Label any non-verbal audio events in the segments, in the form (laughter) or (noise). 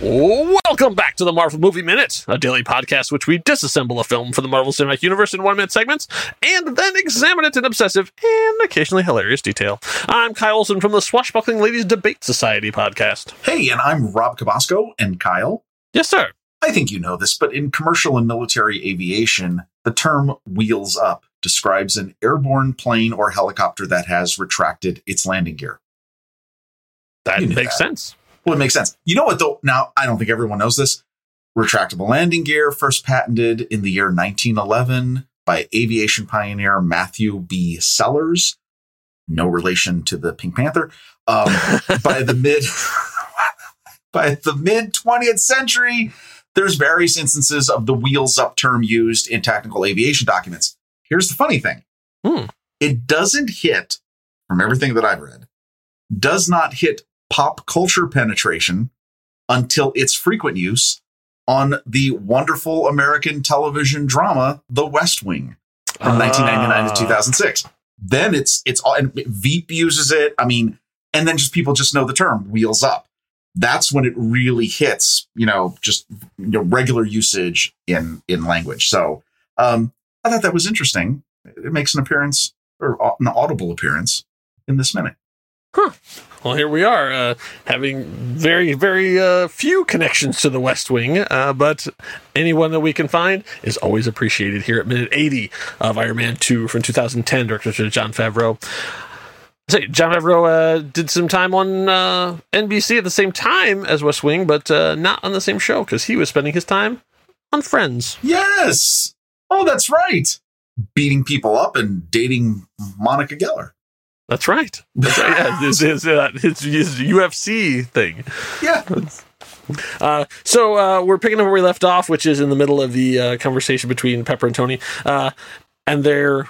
Welcome back to the Marvel Movie Minute, a daily podcast which we disassemble a film for the Marvel Cinematic Universe in one minute segments and then examine it in obsessive and occasionally hilarious detail. I'm Kyle Olson from the Swashbuckling Ladies Debate Society podcast. Hey, and I'm Rob Cabasco and Kyle. Yes, sir. I think you know this, but in commercial and military aviation, the term wheels up describes an airborne plane or helicopter that has retracted its landing gear. That makes that. sense. Well, it makes sense. You know what, though? Now, I don't think everyone knows this. Retractable landing gear first patented in the year 1911 by aviation pioneer Matthew B. Sellers. No relation to the Pink Panther. Um, (laughs) by the mid (laughs) by the mid 20th century, there's various instances of the wheels up term used in technical aviation documents. Here's the funny thing. Hmm. It doesn't hit, from everything that I've read, does not hit pop culture penetration until its frequent use on the wonderful American television drama The West Wing from 1999 to Ah. 2006. Then it's it's all and Veep uses it. I mean, and then just people just know the term wheels up. That's when it really hits, you know, just you know, regular usage in in language. So um, I thought that was interesting. It makes an appearance or an audible appearance in this minute. Well, here we are, uh, having very, very uh, few connections to the West Wing, uh, but anyone that we can find is always appreciated here at minute 80 of Iron Man 2 from 2010, directed by Jon Favreau. Say, Jon Favreau uh, did some time on uh, NBC at the same time as West Wing, but uh, not on the same show because he was spending his time on Friends. Yes. Oh, that's right. Beating people up and dating Monica Geller. That's right. That's right. Yeah, (laughs) his, his, uh, UFC thing. Yeah. Uh, so uh, we're picking up where we left off, which is in the middle of the uh, conversation between Pepper and Tony, uh, and they're.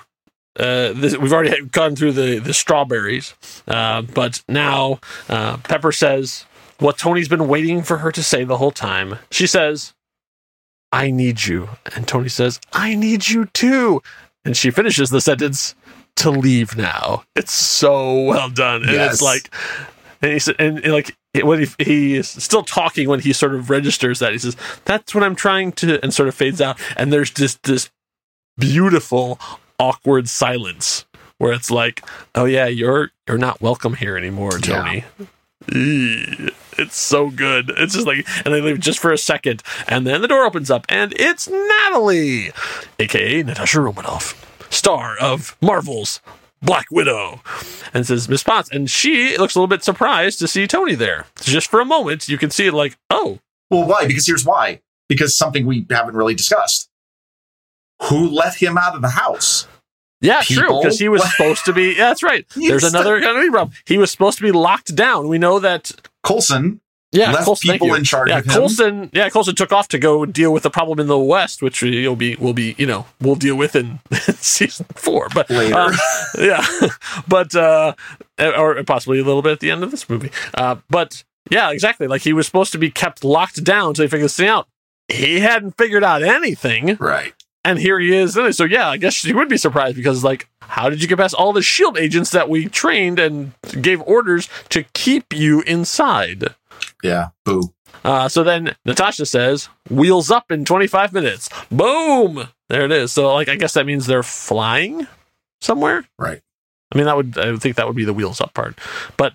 Uh, this, we've already gone through the the strawberries, uh, but now uh, Pepper says what Tony's been waiting for her to say the whole time. She says, "I need you," and Tony says, "I need you too," and she finishes the sentence, "To leave now." It's so well done, and Yes. it's like and he said, and, and, like when he, he is still talking when he sort of registers that he says, "That's what I'm trying to," and sort of fades out, and there's just this beautiful awkward silence where it's like, "Oh yeah, you're you're not welcome here anymore, Yeah. Tony." Eee. It's so good. It's just like, and they leave just for a second, and then the door opens up, and it's Natalie, aka Natasha Romanoff, star of Marvel's Black Widow, and says Miss Potts, and she looks a little bit surprised to see Tony there. Just for a moment, you can see it like, oh, Well, why? Because here's why. Because something we haven't really discussed. Who let him out of the house? yeah, true, because he was supposed to be. Yeah, that's right. (laughs) There's another (laughs) problem. He was supposed to be locked down. We know that. Coulson Yeah, left people in charge yeah, of him. Coulson. Yeah, Coulson took off to go deal with the problem in the West, which we'll be, will be, you know, we'll deal with in (laughs) season four. But Later. um, (laughs) yeah, (laughs) but uh, or possibly a little bit at the end of this movie. Uh, but yeah, exactly. Like he was supposed to be kept locked down until he figured this thing out. He hadn't figured out anything, right. and here he is. So yeah, I guess she would be surprised because like, how did you get past all the shield agents that we trained and gave orders to keep you inside? Yeah. Boo. Uh, so then Natasha says, "Wheels up in 25 minutes." Boom! There it is. So like, I guess that means they're flying somewhere. Right. I mean, that would I would think that would be the wheels up part, but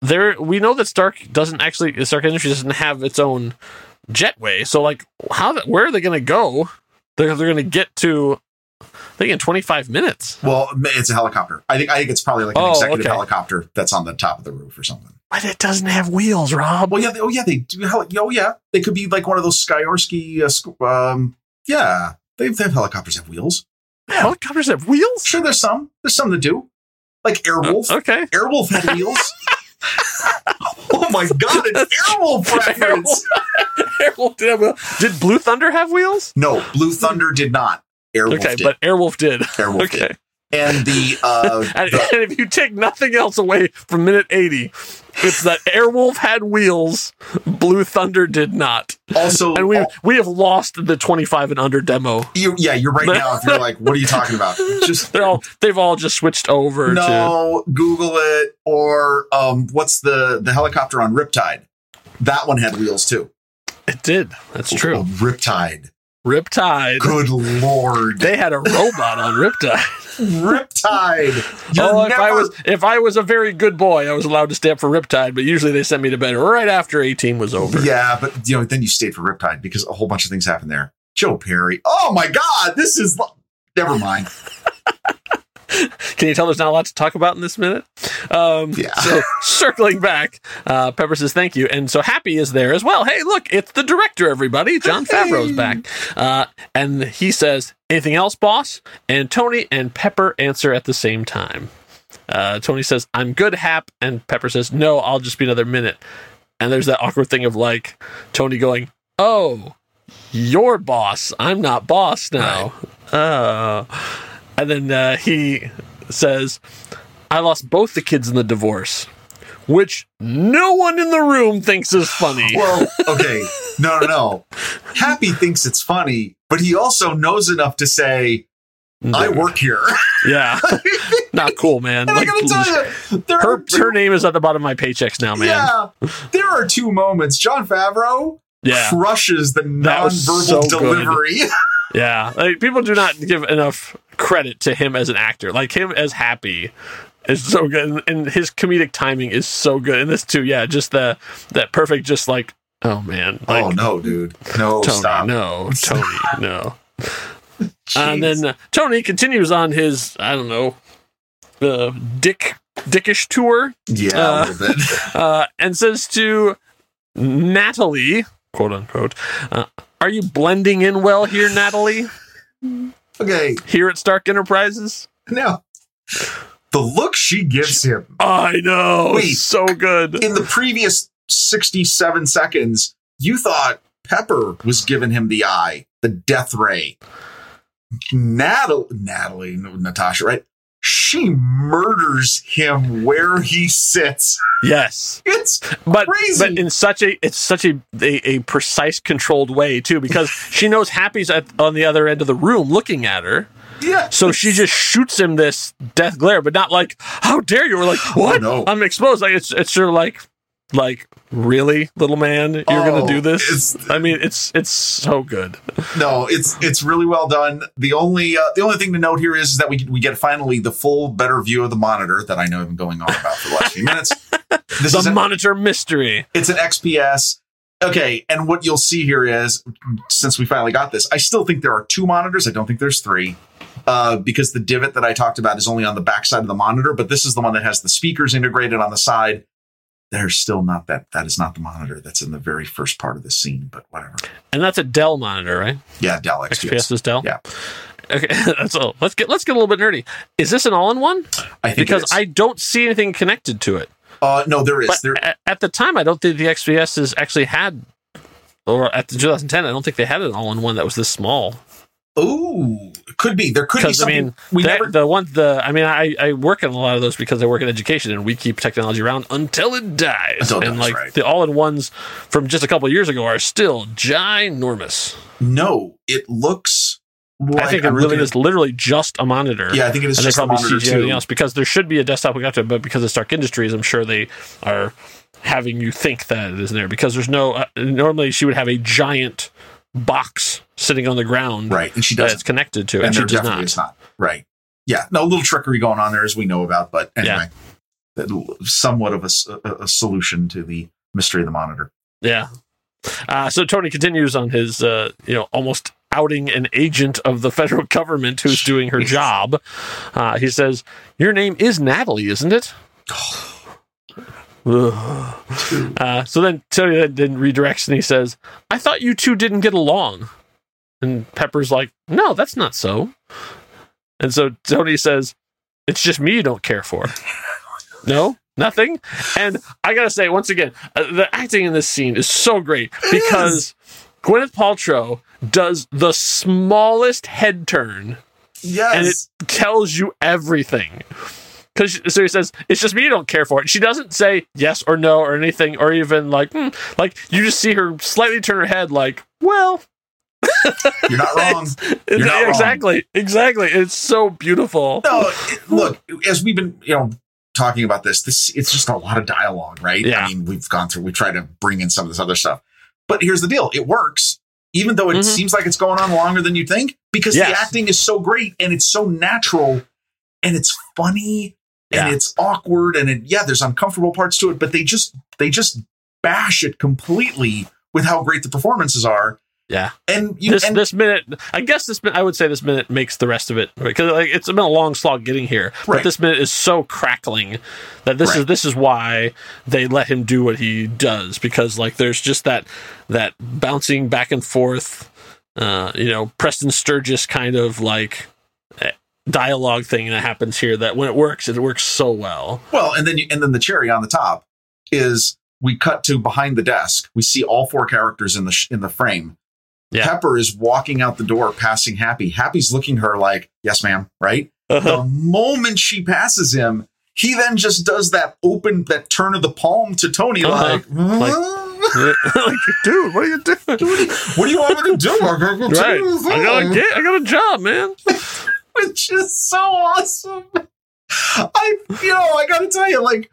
there we know that Stark doesn't actually Stark Industries doesn't have its own jetway. So like, how the, where are they going to go? They're they're going to get to. I think in 25 minutes. Well, it's a helicopter. I think I think it's probably like an Oh, executive okay. helicopter that's on the top of the roof or something. But it doesn't have wheels, Rob. Well, yeah. They, oh, yeah. They do. Heli- oh, yeah. They could be like one of those Sikorsky. Uh, sc- um, yeah. They, they have helicopters have wheels. Helicopters have wheels. Sure, there's some. There's some that do. Like Airwolf. Okay. Airwolf had wheels. (laughs) oh my god, an Airwolf reference. (laughs) Airwolf did have wheels. Did Blue Thunder have wheels? No, Blue Thunder did not. Airwolf okay, did. but Airwolf did. Airwolf (laughs) okay. did. And the uh (laughs) And, the- and if you take nothing else away from minute 80, it's that Airwolf had wheels, Blue Thunder did not. also And we we have lost the 25 and under demo. you, yeah, you're right now. If you're like, what are you talking about? (laughs) Just They're all they've all just switched over to no, Google it or um, what's the the helicopter on Riptide? That one had wheels too. It did. That's true. Oh, Riptide. Riptide. Good lord. They had a robot on Riptide. Riptide. You're oh, if I was if I was a very good boy, I was allowed to stay up for Riptide, but usually they sent me to bed right after 18 was over. Yeah, but you know, then you stayed for Riptide because a whole bunch of things happened there. Joe Penny. Oh my God, this is. Never mind. (laughs) Can you tell there's not a lot to talk about in this minute? Um, Yeah. So circling back, uh, Pepper says thank you, and so Happy is there as well. Hey, look, it's the director, everybody. Jon Favreau's back, uh, and he says, "Anything else, boss?" And Tony and Pepper answer at the same time. Uh, Tony says, "I'm good, Hap," and Pepper says, "No, I'll just be another minute." And there's that awkward thing of like Tony going, "Oh, you're boss. I'm not boss now." Oh. And then uh, he says, I lost both the kids in the divorce, which no one in the room thinks is funny. (laughs) Well, okay. No, no, no. Happy thinks it's funny, but he also knows enough to say, I work here. (laughs) Yeah. Not cool, man. (laughs) And Like, I gotta tell you, there her, are two, her name is at the bottom of my paychecks now, man. Yeah, there are two moments. Jon Favreau Yeah. crushes the nonverbal so delivery. Yeah. Like, people do not give enough credit to him as an actor. Like, him as Happy is so good. And, and his comedic timing is so good. And this, too, yeah, just the that perfect, just like, oh, man. Like, oh no, dude. No, Tony, stop. no, Tony, (laughs) no. And then uh, Tony continues on his, I don't know, uh, dick dickish tour, yeah, uh, a little bit. (laughs) uh, and says to Natalie, quote unquote, uh, "Are you blending in well here, Natalie? (laughs) Okay, Here at Stark Enterprises?" now the look she gives him I know, Wait. so good. in the previous 67 seconds, you thought Pepper was giving him the eye, the death ray. Natalie, Natalie, Natasha, right? She murders him where he sits. Yes, It's but Crazy. but in such a it's such a, a a precise, controlled way too, because (laughs) she knows Happy's at, on the other end of the room looking at her. yeah. So she just shoots him this death glare, but not like, "How dare you!" Or like, oh, "What? no. I'm exposed." Like it's it's sort of like, like really, little man, you're Oh, gonna do this? it's- I mean, it's it's so good. no, it's it's really well done. The only uh, the only thing to note here is that we we get finally the full better view of the monitor that I know I've been going on about for the last few minutes. (laughs) This The is an- monitor mystery. It's an XPS. Okay, and what you'll see here is, since we finally got this, I still think there are two monitors. I don't think there's three, uh, because the divot that I talked about is only on the back side of the monitor. But this is the one that has the speakers integrated on the side. There's still not that. That is not the monitor that's in the very first part of the scene. But whatever. And that's a Dell monitor, right? Yeah, Dell XPS XPS. is Dell. Yeah. Okay, (laughs) that's all. Let's get let's get a little bit nerdy. Is this an all-in-one? I think Because. I don't see anything connected to it. uh, no, there is. But There, at the time, I don't think the XPS has actually had, or at the 2010, I don't think they had an all-in-one that was this small. ooh, could be. There could be Because I mean, we that- never. the one, the I mean, I I work in a lot of those because I work in education, and we keep technology around until it dies. Until and dies, like right. the all-in-ones from just a couple of years ago are still ginormous. no, it looks. Like, I think it I'm really is literally just a monitor. Yeah, I think it is and just a probably monitor CG too. else because there should be a desktop we got to, but because of Stark Industries, I'm sure they are having you think that it is there because there's no. Uh, normally, she would have a giant box sitting on the ground Right, and she does it's connected to, and and, she there does definitely not. is not. Right. Yeah. No, a little trickery going on there as we know about, but anyway, that- somewhat of a solution to the mystery of the monitor. Yeah. Uh, so Tony continues on his, uh, you know, almost outing an agent of the federal (laughs) government who's doing her job. Uh, he says, "Your name is Natalie, isn't it?" Uh, so then Tony then, then redirects and he says, "I thought you two didn't get along." And Pepper's like, "No, that's not so." And so Tony says, "It's just me you don't care for." (laughs) no, nothing. And I gotta say, once again, uh, the acting in this scene is so great because Gwyneth Paltrow does the smallest head turn Yes. and it tells you everything. Because so he says, "It's just me you don't care for it." She doesn't say yes or no or anything, or even like, hmm. like you just see her slightly turn her head, like, "Well, You're not (laughs) wrong. It's- not wrong. exactly, exactly." It's so beautiful. no, it- look, as we've been, you know, talking about this, this it's just a lot of dialogue, right? Yeah. I mean, we've gone through, we try to bring in some of this other stuff. But here's the deal: it works, even though it Mhm. seems like it's going on longer than you think, because the acting is so great and it's so natural, and it's funny Yeah. and it's awkward, and it, yeah, there's uncomfortable parts to it, but they just they just bash it completely with how great the performances are. Yeah. And you this and this minute, I guess this minute, I would say this minute makes the rest of it because like, it's been a long slog getting here. But this minute is so crackling that this is this is why they let him do what he does because like there's just that that bouncing back and forth, uh, you know, Preston Sturges kind of like dialogue thing that happens here. That when it works, it works so well. Well, and then you, and then the cherry on the top is we cut to behind the desk. We see all four characters in the sh- in the frame. Yeah. Pepper is walking out the door, passing Happy. Happy's looking her like, "Yes, ma'am." Right. Uh-huh. The moment she passes him, he then just does that open that turn of the palm to Tony, Uh-huh. like, like, (laughs) (laughs) dude, what are you doing? (laughs) "What do you want me to do?" I gotta Right, I got a get, I got a job, man. Which is so awesome. I, you know, I got to tell you, like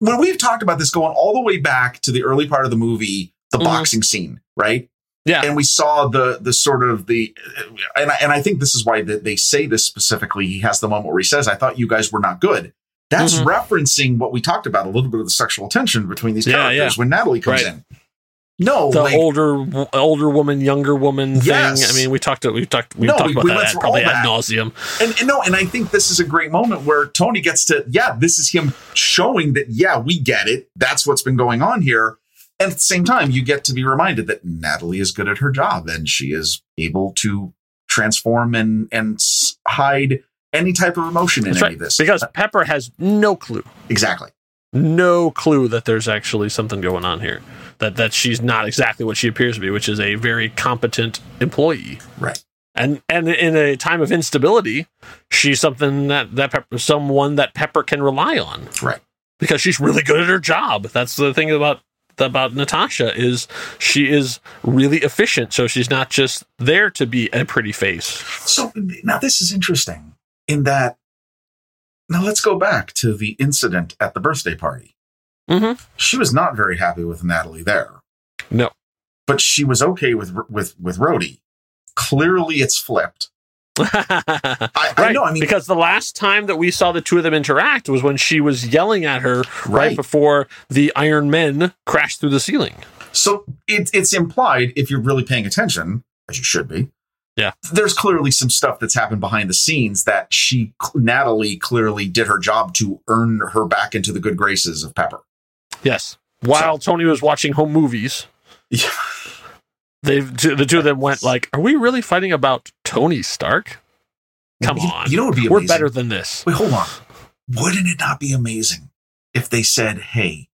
when we've talked about this going all the way back to the early part of the movie, the Mhm. boxing scene, right? Yeah. and we saw the the sort of the, and I, and I think this is why that they say this specifically. He has the moment where he says, "I thought you guys were not good." That's Mhm. referencing what we talked about a little bit of the sexual tension between these Yeah, characters yeah. when Natalie comes Right. in. No, the like, older older woman, younger woman Yes. thing. I mean, we talked we talked we No, talked about we that probably all ad nauseum. And, and no, and I think this is a great moment where Tony gets to, yeah, this is him showing that, yeah, we get it. That's what's been going on here. And at the same time, you get to be reminded that Natalie is good at her job and she is able to transform and and hide any type of emotion in That's any right. of this. Because Pepper has no clue, exactly. no clue that there's actually something going on here. That that she's not exactly what she appears to be, which is a very competent employee. Right. And and in a time of instability, she's something that that Pepper, someone that Pepper can rely on. Right. because she's really good at her job. That's the thing about about Natasha is she is really efficient. So she's not just there to be a pretty face. So now this is interesting in that. Now let's go back to the incident at the birthday party. Mhm. She was not very happy with Natalie there. No. but she was okay with with with Rhodey. Clearly, it's flipped. (laughs) I, I know, I mean- because the last time that we saw the two of them interact was when she was yelling at her right, Right. before the Iron Men crashed through the ceiling. So it, it's implied if you're really paying attention, as you should be. Yeah. there's clearly some stuff that's happened behind the scenes that she Natalie clearly did her job to earn her back into the good graces of Pepper. Yes. While Tony was watching home movies, Yeah. they the two of them went like, "Are we really fighting about Tony Stark? Come You- on, you know what would be we're better than this." Wait, hold on. Wouldn't it not be amazing if they said, "Hey,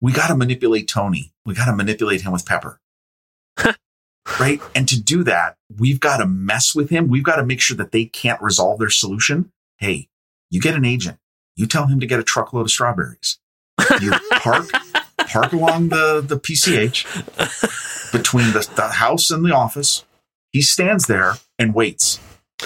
we got to manipulate Tony. We got to manipulate him with Pepper." (laughs) right? And to do that, we've got to mess with him. We've got to make sure that they can't resolve their solution. Hey, you get an agent. You tell him to get a truckload of strawberries. You park park along the the PCH between the, the house and the office. He stands there and waits.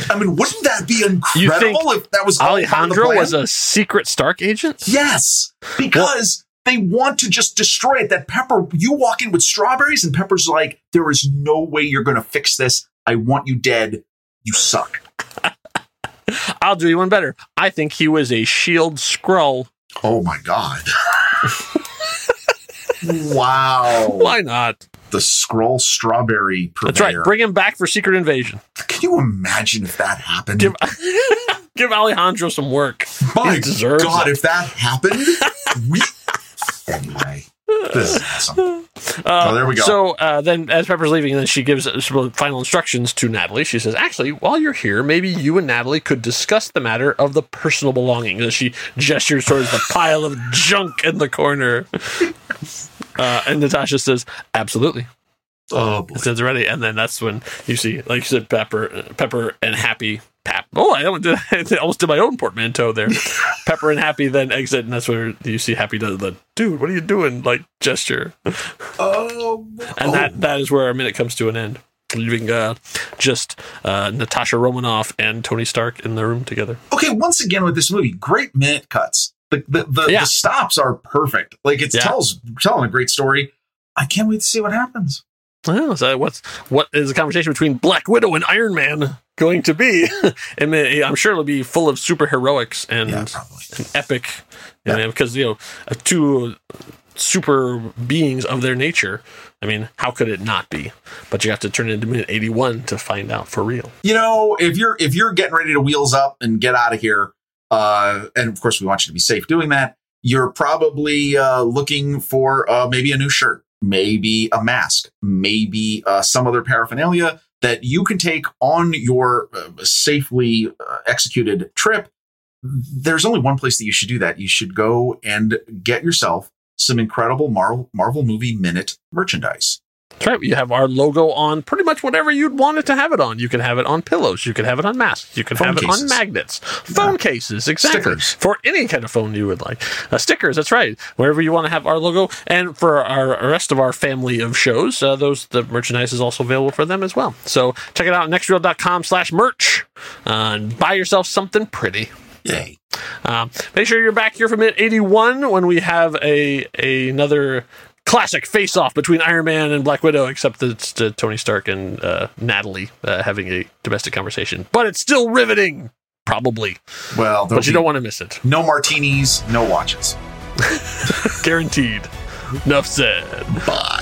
I mean, wouldn't that be incredible if that was all part the Alejandro was a secret Stark agent. Yes, because they want to just destroy it. That Pepper, you walk in with strawberries, and Pepper's like, "There is no way you're going to fix this. I want you dead. You suck." (laughs) I'll do you one better. I think he was a Shield Skrull. Oh my god! (laughs) wow, Why not? the Skrull strawberry purveyor. That's right. Bring him back for Secret Invasion. Can you imagine if that happened? Give (laughs) give Alejandro some work. my he deserves God, it. if that happened, we anyway. This is awesome. Uh, Oh, there we go. So uh, then, as Pepper's leaving, then she gives some final instructions to Natalie. She says, "Actually, while you're here, maybe you and Natalie could discuss the matter of the personal belongings." As she gestures towards the pile of junk in the corner, (laughs) uh, and Natasha says, "Absolutely." Oh boy. It says ready, and then that's when you see, like you said, Pepper, Pepper and Happy. Oh, I almost (laughs) did, I almost did my own portmanteau there. (laughs) Pepper and Happy then exit, and that's where you see Happy does the dude. What are you doing? Like gesture, Oh, (laughs) and oh. that that is where our minute comes to an end, leaving uh, just uh, Natasha Romanoff and Tony Stark in the room together. okay, once again with this movie, great minute cuts. The the, the, Yeah. the stops are perfect. Like it Yeah. tells telling a great story. I can't wait to see what happens. So what's what is the conversation between Black Widow and Iron Man going to be? (laughs) I mean, I'm sure it'll be full of super heroics and, Yeah, and epic, Yeah. and because you know, uh, two super beings of their nature. I mean, how could it not be? But you have to turn it into minute 81 to find out for real. You know, if you're if you're getting ready to wheels up and get out of here, uh, and of course we want you to be safe doing that, you're probably uh, looking for uh, maybe a new shirt, maybe a mask, maybe uh, some other paraphernalia that you can take on your uh, safely uh, executed trip. There's only one place that you should do that. You should go and get yourself some incredible Marvel Marvel movie minute merchandise. That's right. You have our logo on pretty much whatever you'd want it to have it on. You can have it on pillows. You can have it on masks. You can Phone have it on magnets, phone cases, exactly. Stickers. For any kind of phone you would like. Uh, stickers, that's right. Wherever you want to have our logo. And for our rest of our family of shows, uh, those the merchandise is also available for them as well. So check it out at nextreel.com slash merch uh, and buy yourself something pretty. Yay! Um, make sure you're back here for minute 81 when we have a, another classic face off between Iron Man and Black Widow, except that it's uh, Tony Stark and uh, Natalie uh, having a domestic conversation. But it's still riveting, probably. Well, But you don't want to miss it. no martinis, no watches. (laughs) Guaranteed. Enough said. Bye.